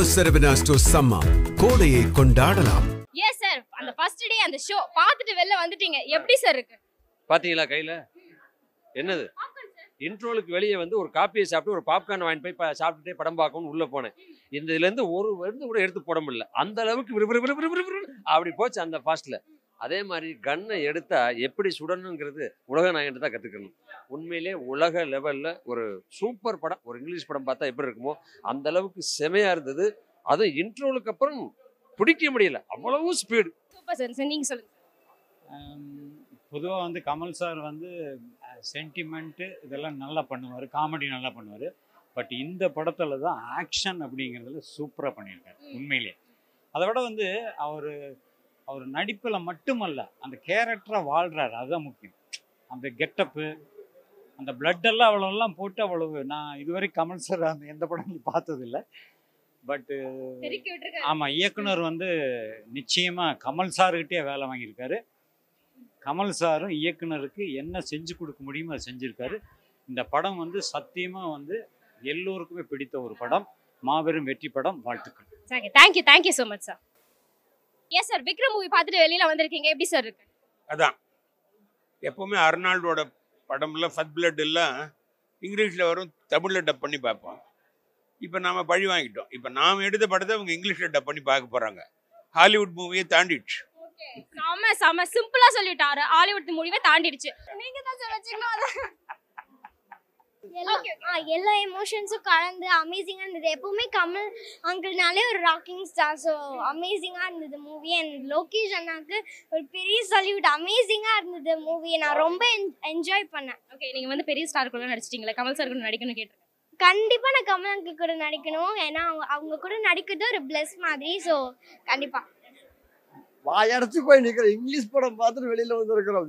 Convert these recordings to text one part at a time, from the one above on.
Super செரவினா store சம்மா கோடையை கொண்டாடலாம். எஸ் சார் அந்த ஃபர்ஸ்ட் டே அந்த ஷோ பார்த்துட்டு வெளில வந்துட்டீங்க. எப்படி சார் இருக்கு? பாத்தீங்களா கையில? என்னது? இன்ட்ரோலுக்கு வெளியே வந்து ஒரு காப்பியை சாப்பிட்டு ஒரு பாப்கார்ன் வாங்கி போய் ப- சாப்பிட்டுட்டே படம் பார்க்கணும்னு உள்ள போனேன். இந்த இதுல இருந்து ஒரு வந்து கூட எடுத்து போட முடியல. அந்த அளவுக்கு விறு விறு விறு விறு விறு விறு அப்படி போச்சு அந்த ஃபாஸ்ட்ல அதே மாதிரி கன்னை எடுத்தா எப்படி சுடணுங்கிறது உலக நாயகன் தான் கத்துக்கணும். உண்மையிலே உலக லெவல்ல ஒரு சூப்பர் படம் ஒரு இங்கிலீஷ் படம் பார்த்தா எப்படி இருக்குமோ அந்த அளவுக்கு செமையா இருந்தது. அது இன்ட்ரோலுக்கு அப்புறம் பிடிக்க முடியல. அவ்வளவு ஸ்பீடு சூப்பர் சார் சார் நீங்க சொல்லுங்க. பொதுவாக வந்து கமல் சார் வந்து சென்டிமெண்ட்டு இதெல்லாம் நல்லா பண்ணுவார் காமெடி நல்லா பண்ணுவார். பட் இந்த படத்தில் தான் ஆக்ஷன் அப்படிங்கிறதுல சூப்பராக பண்ணியிருக்காரு உண்மையிலே. அதை விட வந்து அவர் அவர் நடிப்பில் மட்டுமல்ல அந்த கேரக்டராக வாழ்கிறாரு அதுதான் முக்கியம். அந்த கெட்டப்பு அந்த எல்லாம் அவ்வளோலாம் போட்டு அவ்வளவு நான் இதுவரை கமல் சார் அந்த எந்த படங்களும் பார்த்ததில்லை. பட்டு ஆமாம் இயக்குனர் வந்து நிச்சயமாக கமல் சார்கிட்டயே வேலை வாங்கியிருக்காரு. கமல் சாரும் இயக்குனருக்கு என்ன செஞ்சு கொடுக்க முடியுமோ அதை செஞ்சுருக்காரு. இந்த படம் வந்து சத்தியமாக வந்து எல்லோருக்குமே பிடித்த ஒரு படம். மாபெரும் வெற்றி படம். வாழ்த்துக்கள். Thank you thank you so much sir yes sir? Vikram movie பார்த்துட்டு வெளியில வந்திருக்கீங்க. எப்படி சார் இருக்கு? அதான். எப்பவுமே அர்னால்டோட படம்ல ஃபர்ஸ்ட் பிளட் எல்லாம் இங்கிலீஷில் வரும் தமிழில் டப் பண்ணி பார்ப்போம். இப்போ நாம பழி வாங்கிட்டோம். இப்போ நாம் எடுத்த படத்தை அவங்க இங்கிலீஷில் டப் பண்ணி பார்க்க போகிறாங்க ஹாலிவுட் மூவியை தாண்டிடுச்சு. செம செம சிம்பிளா சொல்லிட்டாரு. ஹாலிவுட் முடிவை தாண்டிடுச்சு. நீங்க தான் சார் எல்லா ஆ, எல்லா எமோஷன்ஸும் கலந்து அமேசிங்காக இருந்தது. எப்பவுமே கமல் அங்கிள்னாலே ஒரு ராக்கிங் ஸ்டார் ஸோ அமேசிங்காக இருந்தது மூவி அண்ட் லோகேஷ் அண்ணாக்கு ஒரு பெரிய சல்யூட் அமேசிங்காக இருந்தது மூவியை நான் ரொம்ப என்ஜாய் பண்ணேன். ஓகே நீங்க வந்து பெரிய ஸ்டார் கூட நடிச்சிட்டீங்களா. கமல் சார் கூட நடிக்கணும்னு கேட்டிருக்கேன். கண்டிப்பாக நான் கமல் அங்கிள் கூட நடிக்கணும். ஏன்னா அவங்க அவங்க கூட நடிக்கிறது ஒரு பிளஸ் மாதிரி. ஸோ கண்டிப்பாக வாயடைச்சு போய் நிக்கிற இங்கிலீஷ் படம் பார்த்துட்டு வெளியில வந்திருக்கிறோம்.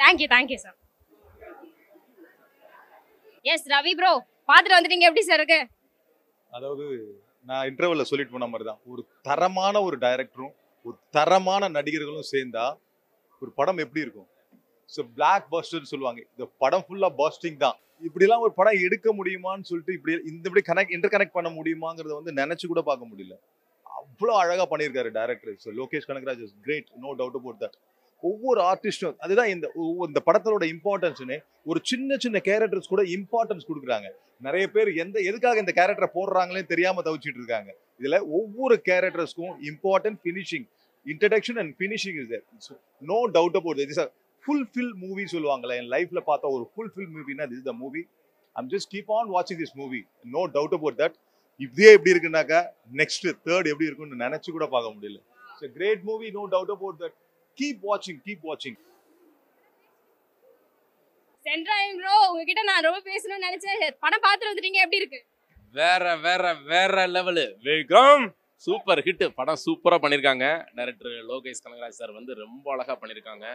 Thank you thank you sir yes Ravi bro பாத்துட்டு வந்துட்டீங்க. எப்படி சார் இருக்கு? அதாவது நான் இன்டர்வல்ல சொல்லிட்டு போன மாதிரி தான். ஒரு தரமான ஒரு டைரக்டரும் ஒரு தரமான நடிகர்களும் சேர்ந்தா ஒரு படம் எப்படி இருக்கும்? ஸோ பிளாக் பஸ்டர்னு சொல்லுவாங்க. இந்த படம் ஃபுல்லா பாஸ்டிங் தான். இப்படிலாம் ஒரு படம் எடுக்க முடியுமான்னு சொல்லிட்டு இப்படி இந்த இப்படி கனெக்ட் இன்டர் கனெக்ட் பண்ண முடியுமாங்கிறத வந்து நினைச்சு கூட பார்க்க முடியல. அவ்வளோ அழகா பண்ணியிருக்காரு director so Lokesh Kanagaraj is great no doubt about that ஒவ்வொரு ஆர்டிஸ்டும் அதுதான் இந்த ஒவ்வொரு- இந்த படத்தோட இம்பார்ட்டன்ஸ்னு ஒரு சின்ன சின்ன கேரக்டர்ஸ் கூட இம்பார்ட்டன்ஸ் கொடுக்குறாங்க. நிறைய பேர் எந்த எதுக்காக இந்த கேரக்டரை போடுறாங்களே தெரியாம தவிச்சிட்டு இருக்காங்க. இதுல ஒவ்வொரு கேரக்டர்ஸ்க்கும் important finishing introduction and finishing is no doubt about it is full fill movie சொல்லுவாங்களே என் லைஃப்ல பார்த்த ஒரு full fill மூவினா this the movie I'm just keep on வாட்சிங் this movie no doubt about that இப்படியே எப்படி இருக்குனாக்கா நெக்ஸ்ட் தேர்ட் எப்படி இருக்கும்னு நினைச்சு கூட பார்க்க முடியல. It's great movie no doubt about that keep வாட்சிங் கீப் வாட்சிங் சென்ட்ராயம் ப்ரோ உங்ககிட்ட நான் ரொம்ப பேசணும்னு நினைச்சேன் படம் பார்த்துட்டு வந்துட்டீங்க. எப்படி இருக்கு? வேற வேற வேற லெவலு. விக்ரம் சூப்பர் ஹிட் படம் சூப்பராக பண்ணியிருக்காங்க டைரக்டர் லோகேஷ் கனகராஜ் சார் வந்து ரொம்ப அழகாக பண்ணியிருக்காங்க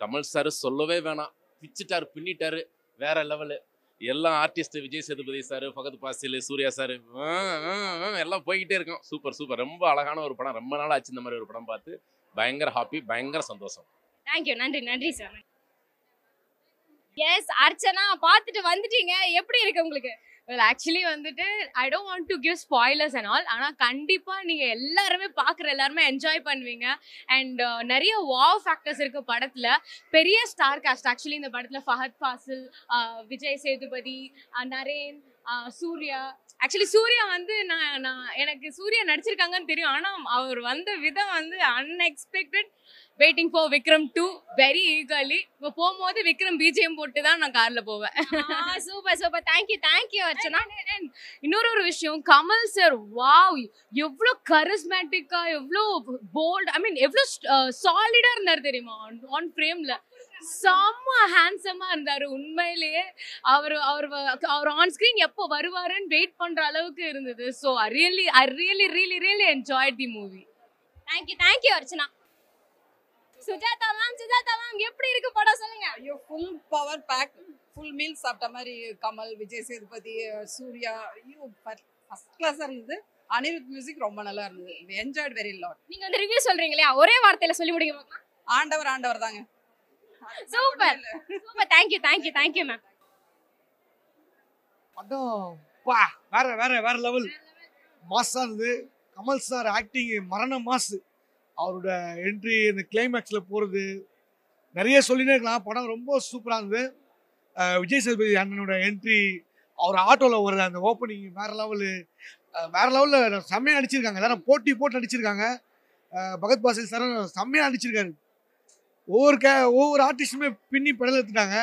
கமல் சார் சொல்லவே வேணாம். பிச்சிட்டாரு பின்னிட்டாரு. வேற லெவலு. எல்லா artist Vijay Sethupathi sir Fahadh Faasil Suriya sir. எல்லாம் போய்கிட்டே இருக்கோம். Super super. ரொம்ப அழகான ஒரு படம். ரொம்ப நாள் ஆச்சு இந்த மாதிரி ஒரு படம் பார்த்து. பயங்கர ஹாப்பி பயங்கர சந்தோஷம். தேங்க்யூ நன்றி நன்றி சார் எஸ் அர்ச்சனா பார்த்துட்டு வந்துட்டீங்க. எப்படி இருக்கு உங்களுக்கு? வெல் ஆக்சுவலி வந்துட்டு I don't want to give spoilers and all ஆனால் கண்டிப்பாக நீங்கள் எல்லாருமே பார்க்குற எல்லாருமே என்ஜாய் பண்ணுவீங்க. அண்ட் uh, நிறைய வாவ் ஃபேக்டர்ஸ் இருக்குது படத்தில். பெரிய ஸ்டார் காஸ்ட் ஆக்சுவலி இந்த படத்தில் ஃபஹத் ஃபாசில் விஜய் சேதுபதி uh, நரேன் சூர்யா ஆக்சுவலி சூர்யா வந்து நான் நான் எனக்கு சூர்யா நடிச்சிருக்காங்கன்னு தெரியும். ஆனால் அவர் வந்த விதம் வந்து unexpected waiting for Vikram too very eagerly இப்போ போகும்போது விக்ரம் பிஜிஎம் போட்டு தான் நான் காரில் போவேன். Super super thank you thank you Archana. இன்னொரு ஒரு விஷயம் கமல் சார் வாவ் எவ்வளோ கரிஸ்மேட்டிக்கா எவ்வளோ போல்ட் ஐ மீன் எவ்வளோ சாலிடா இருந்தார் தெரியுமா ஆன் ஃப்ரேம்ல செம்ம ஹேண்ட்ஸமா இருந்தாரு. உண்மையிலேயே அவர் அவர் அவர் ஆன் ஸ்கிரீன் எப்போ வருவாருன்னு வெயிட் பண்ற அளவுக்கு இருந்தது. So I really I really really really enjoy the movie thank you thank you Archana. Sujatha ma'am Sujatha ma'am எப்படி இருக்கு படம் சொல்லுங்க. ஐயோ full power pack full meal சாப்பிட்ட மாதிரி கமல் விஜய் சேதுபதி சூர்யா ஐயோ ஃபர்ஸ்ட் கிளாஸாக இருந்தது. அனிருத் மியூசிக் ரொம்ப நல்லா இருந்தது. என்ஜாய்ட் வெரி லாட் நீங்க வந்து ரிவ்யூ சொல்றீங்க இல்லையா? ஒரே வார்த்தையில சொல்லி முடிங்க பார்க்கலாம் ஆண்டவர் ஆண்டவர் தாங்க. Super. Super. Thank you thank you thank you ma'am படம் பா வேற வேற வேற லெவல் மாஸாக இருந்தது. கமல் சார் ஆக்டிங் மரண மாசு. அவரோட என்ட்ரி இந்த கிளைமேக்ஸில் போகிறது நிறைய சொல்லினே இருக்கலாம். படம் ரொம்ப சூப்பராக இருந்தது. விஜய் சேதுபதி அண்ணனோட என்ட்ரி அவர் ஆட்டோவில் வர்ற அந்த ஓப்பனிங் வேற லெவலு வேற லெவலில் செம்மையாக நடிச்சிருக்காங்க. எல்லாரும் போட்டி போட்டு நடிச்சிருக்காங்க. பகத் பாசில் சார் செம்மையாக நடிச்சிருக்காரு. ஒவ்வொரு கே ஒவ்வொரு ஆர்டிஸ்டுமே பின்னி பெடல் எடுத்துட்டாங்க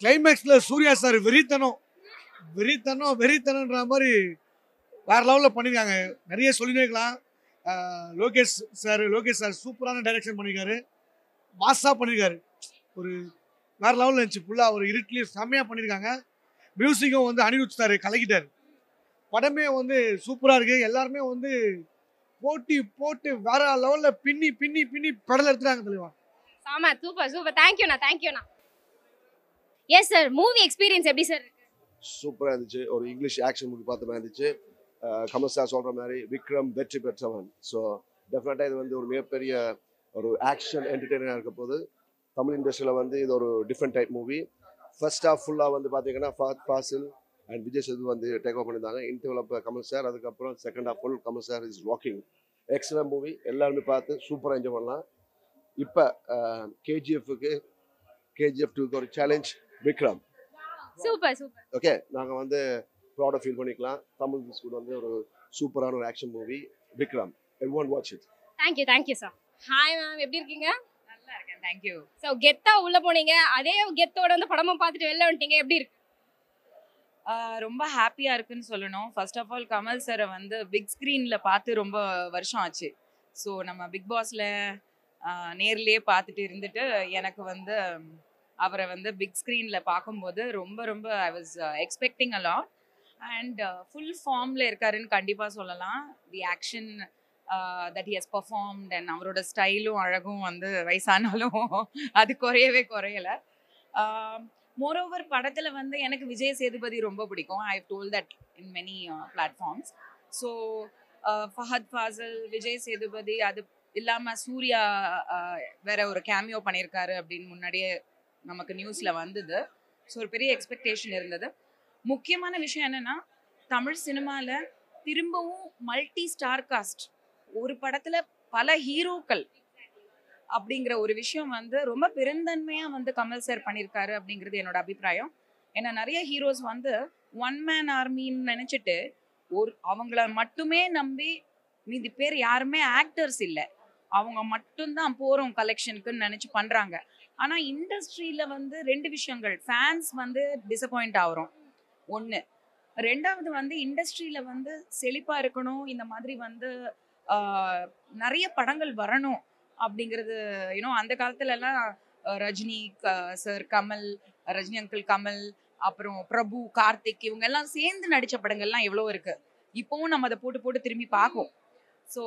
கிளைமேக்ஸில் சூர்யா சார் வெறித்தனம். வெறித்தனம் வெறித்தனன்ற மாதிரி வேற லெவலில் பண்ணியிருக்காங்க நிறைய சொல்லினே இருக்கலாம் லோகேஷ் சார் லோகேஷ் சார் சூப்பரான டைரக்ஷன் பண்ணியிருக்காரு மாஸாக பண்ணியிருக்காரு ஒரு வேற லெவலில் இருந்துச்சு. ஃபுல்லாக ஒரு இருட்டிலையும் செம்மையாக பண்ணியிருக்காங்க மியூசிக்கும் வந்து அனிருத் சார் கலக்கிட்டார். படமே வந்து சூப்பராக இருக்குது எல்லாருமே வந்து போட்டி போட்டு வேற லெவலில் பின்னி பின்னி பின்னி பெடல் எடுத்துட்டாங்க தெளிவா ஆமா சூப்பர் சூப்பர் தேங்க்யூண்ணா தேங்க்யூண்ணா எஸ் சார் மூவி எக்ஸ்பீரியன்ஸ் எப்படி சார் சூப்பராக இருந்துச்சு. ஒரு இங்கிலீஷ் ஆக்ஷன் மூவி பார்த்த மாதிரி இருந்துச்சு. கமல் சார் சொல்கிற மாதிரி விக்ரம் வெற்றி பெற்றவன். ஸோ டெஃபினட்டாக இது வந்து ஒரு மிகப்பெரிய ஒரு ஆக்ஷன் என்டர்டெய்னராக இருக்க போது தமிழ் இண்டஸ்ட்ரியில் வந்து இது ஒரு different type movie first half ஃபுல்லாக வந்து பார்த்தீங்கன்னா ஃபாத் ஃபாசில் அண்ட் விஜய் சேது வந்து டேக் ஓவர் பண்ணியிருந்தாங்க. இன்டர்வல் அப்போ கமல் சார் அதுக்கப்புறம் second half full Kamal sir is walking excellent movie எல்லாருமே பார்த்து சூப்பராக என்ஜாய் பண்ணலாம். இப்போ கேஜிஎஃப்க்கு கேஜிஎஃப் டூக்கு ஒரு challenge Vikram super super okay நாங்கள் வந்து ப்ரௌடாக ஃபீல் பண்ணிக்கலாம். தமிழ் ஸ்கூல் வந்து ஒரு சூப்பரான ஒரு action movie Vikram every one watch it thank you thank you sir hi ma'am எப்படி இருக்கீங்க? நல்லா இருக்கேன் தேங்க்யூ ஸோ கெத்தா உள்ள போனீங்க. அதே கெத்தோட வந்து படமும் பார்த்துட்டு வெளில வந்துட்டீங்க. எப்படி இருக்கு? ரொம்ப ஹாப்பியாக இருக்குன்னு சொல்லணும். ஃபர்ஸ்ட் ஆஃப் ஆல் கமல் சாரை வந்து பிக் ஸ்க்ரீனில் பார்த்து ரொம்ப வருஷம் ஆச்சு. ஸோ நம்ம பிக் பாஸில் நேர்லேயே பார்த்துட்டு இருந்துட்டு எனக்கு வந்து அவரை வந்து பிக் ஸ்க்ரீனில் பார்க்கும்போது ரொம்ப ரொம்ப I was expecting a lot and full ஃபார்மில் இருக்காருன்னு கண்டிப்பாக சொல்லலாம். The action that he has performed and அவரோட ஸ்டைலும் அழகும் வந்து வயசானாலும் அது குறையவே குறையலை. மோரோவர் படத்தில் வந்து எனக்கு விஜய் சேதுபதி ரொம்ப பிடிக்கும். I told that in many platforms so Fahadh Faasil Vijay Sethupathi அது இல்லாமல் சூர்யா uh, வேற ஒரு கேமியோ பண்ணியிருக்காரு அப்படின்னு முன்னாடியே நமக்கு நியூஸில் வந்தது. ஸோ ஒரு பெரிய எக்ஸ்பெக்டேஷன் இருந்தது. முக்கியமான விஷயம் என்னன்னா தமிழ் சினிமாவில் திரும்பவும் மல்டி ஸ்டார் காஸ்ட் ஒரு படத்தில் பல ஹீரோக்கள் அப்படிங்கிற ஒரு விஷயம் வந்து ரொம்ப பெருந்தன்மையா வந்து கமல் சார் பண்ணியிருக்காரு அப்படிங்கிறது என்னோட அபிப்பிராயம். ஏன்னா நிறைய ஹீரோஸ் வந்து ஒன் மேன் ஆர்மின்னு நினச்சிட்டு ஒரு அவங்கள மட்டுமே நம்பி மீதி பேர் யாருமே ஆக்டர்ஸ் இல்லை. அவங்க மட்டும்தான் போகிறோம் கலெக்ஷனுக்குன்னு நினச்சி பண்ணுறாங்க ஆனால் இண்டஸ்ட்ரியில் வந்து ரெண்டு விஷயங்கள். ஃபேன்ஸ் வந்து டிசப்பாயிண்ட் ஆகிறோம். ஒன்று ரெண்டாவது வந்து இண்டஸ்ட்ரியில் வந்து செழிப்பாக இருக்கணும். இந்த மாதிரி வந்து நிறைய படங்கள் வரணும். அப்படிங்கிறது யூனோ அந்த காலத்துலலாம் அஹ், ரஜினி சார் கமல் ரஜினி அங்கிள் கமல் அப்புறம் பிரபு கார்த்திக் இவங்க எல்லாம் சேர்ந்து நடித்த படங்கள்லாம் எவ்வளோ இருக்கு. இப்போவும் நம்ம அதை போட்டு போட்டு திரும்பி பார்ப்போம். ஸோ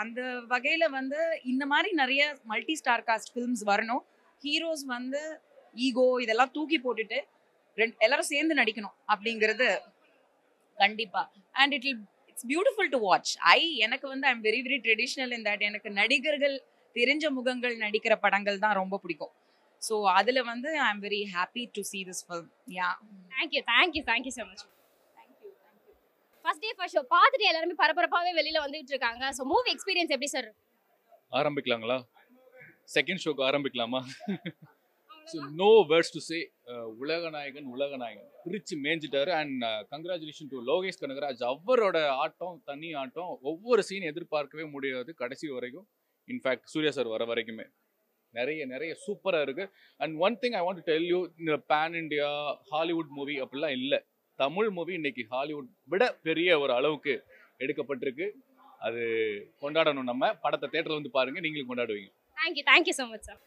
அந்த வகையில் வந்து இந்த மாதிரி நிறைய மல்டி ஸ்டார் காஸ்ட் ஃபிலிம்ஸ் வரணும். ஹீரோஸ் வந்து ஈகோ இதெல்லாம் தூக்கி போட்டுட்டு ரெண்டு எல்லாரும் சேர்ந்து நடிக்கணும் அப்படிங்கிறது கண்டிப்பா. And it'll it's beautiful to watch I எனக்கு வந்து I am very very traditional in that எனக்கு நடிகர்கள் தெரிஞ்ச முகங்கள் நடிக்கிற படங்கள் தான் ரொம்ப பிடிக்கும். ஸோ அதில் வந்து I am very happy to see this film. Yeah thank you thank you thank you so much first day first show பார்த்துட்டு எல்லாருமே பரபரப்பாகவே வெளியில வந்துட்டு இருக்காங்க. ஸோ மூவி எக்ஸ்பீரியன்ஸ் எப்படி சார் ஆரம்பிக்கலாங்களா? செகண்ட் ஷோக்கு ஆரம்பிக்கலாமா? So no words to say உலகநாயகன் உலகநாயகன். பிரிச்சு மேய்ஞ்சிட்டாரு. And congratulation to Lokesh Kanagaraj. அவரோட ஆட்டம் தனி ஆட்டம் ஒவ்வொரு சீன் எதிர்பார்க்கவே முடியாது கடைசி வரைக்கும். இன்ஃபேக்ட் சூர்யா சார் வர வரைக்குமே. நிறைய நிறைய சூப்பராக இருக்கு. And one thing I want tell you இந்த பேன் இண்டியா ஹாலிவுட் மூவி அப்படிலாம் இல்லை. தமிழ் மூவி இன்னைக்கு ஹாலிவுட் விட பெரிய ஒரு அளவுக்கு எடுக்கப்பட்டிருக்கு. அது கொண்டாடணும் நம்ம. படத்தை தேட்டரில் வந்து பாருங்க. நீங்களும் கொண்டாடுவீங்க. Thank you thank you so much sir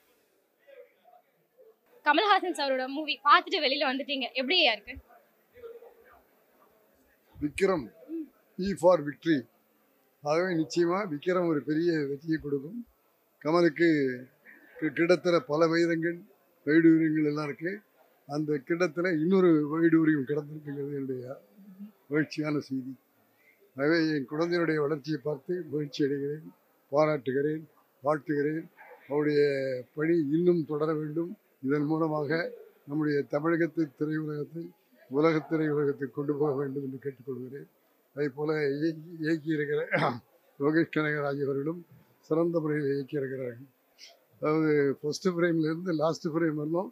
Kamal Haasan சாரோட மூவி பார்த்துட்டு வெளியில வந்துட்டீங்க. எப்படியா இருக்கு? விக்ரம். இ ஃபார் விக்ட்ரி ஆகவே நிச்சயமாக விக்ரம் ஒரு பெரிய வெற்றியை கொடுக்கும். கமலுக்கு கிட்டத்தட்ட பல வைரங்கள் வைடூரியங்கள் எல்லாம் இருக்குது அந்த கிட்டத்தில் இன்னொரு வைடூரியம் கிடந்திருக்குங்கிறது என்னுடைய மகிழ்ச்சியான செய்தி. ஆகவே என் குழந்தையுடைய வளர்ச்சியை பார்த்து மகிழ்ச்சி அடைகிறேன் பாராட்டுகிறேன் வாழ்த்துகிறேன். அவருடைய பணி இன்னும் தொடர வேண்டும். இதன் மூலமாக நம்முடைய தமிழகத்து திரையுலகத்தை உலக திரையுலகத்தை கொண்டு போக வேண்டும் என்று கேட்டுக்கொள்கிறேன். அதே போல் இயக்கி இயக்கியிருக்கிற லோகேஷ் கனகராஜ் அவர்களும் சிறந்த முறையில் இயக்கியிருக்கிறார்கள். அதாவது ஃபஸ்ட்டு ஃப்ரேம்லேருந்து லாஸ்ட்டு ஃப்ரேம் வரலும்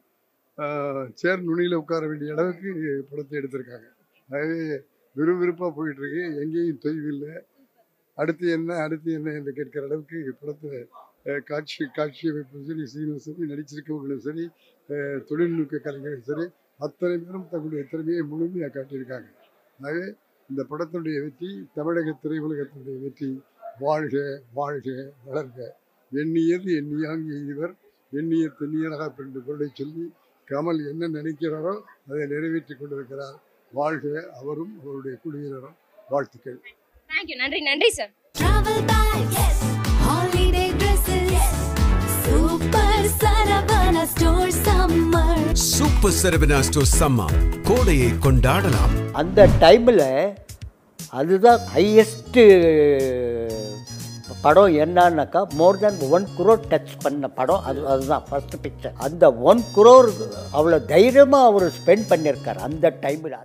சேர் நுனியில் உட்கார வேண்டிய அளவுக்கு படத்தை எடுத்திருக்காங்க. ஆகவே விறுவிறுப்பாக போயிட்டுருக்கு. எங்கேயும் தொய்வு இல்லை. அடுத்து என்ன அடுத்து என்ன என்று கேட்கிற அளவுக்கு படத்தில் காட்சி காட்சி அமைப்பும் சரி சீனும் சரி நடிச்சிருக்கவங்களும் சரி தொழில்நுட்ப கலைஞர்களும் சரி அத்தனை பேரும் தங்களுடைய திறமையை முழுமையாக காட்டியிருக்காங்க. ஆகவே இந்த படத்தினுடைய வெற்றி தமிழக திரையுலகத்தினுடைய வெற்றி. வாழ்க வாழ்க வளர்க. எண்ணியது எண்ணியாங்க இவர் எண்ணிய தென்னியராக என்று பொருளை சொல்லி கமல் என்ன நினைக்கிறாரோ அதை நிறைவேற்றி கொண்டிருக்கிறார். வாழ்க அவரும் அவருடைய குழுவினரும் வாழ்த்துக்கள். நன்றி நன்றி சார் சூப்பர் செரவினாஸ்டோ சம்மா. கோடையை கொண்டாடலாம். அந்த டைமில் அதுதான் ஹையஸ்ட்டு படம் என்னன்னாக்கா more then one crore touch பண்ண படம். அது அதுதான் ஃபர்ஸ்ட் பிக்சர் அந்த ஒன் குரோர் அவ்வளோ தைரியமாக அவர் ஸ்பெண்ட் பண்ணியிருக்கார் அந்த டைமில்.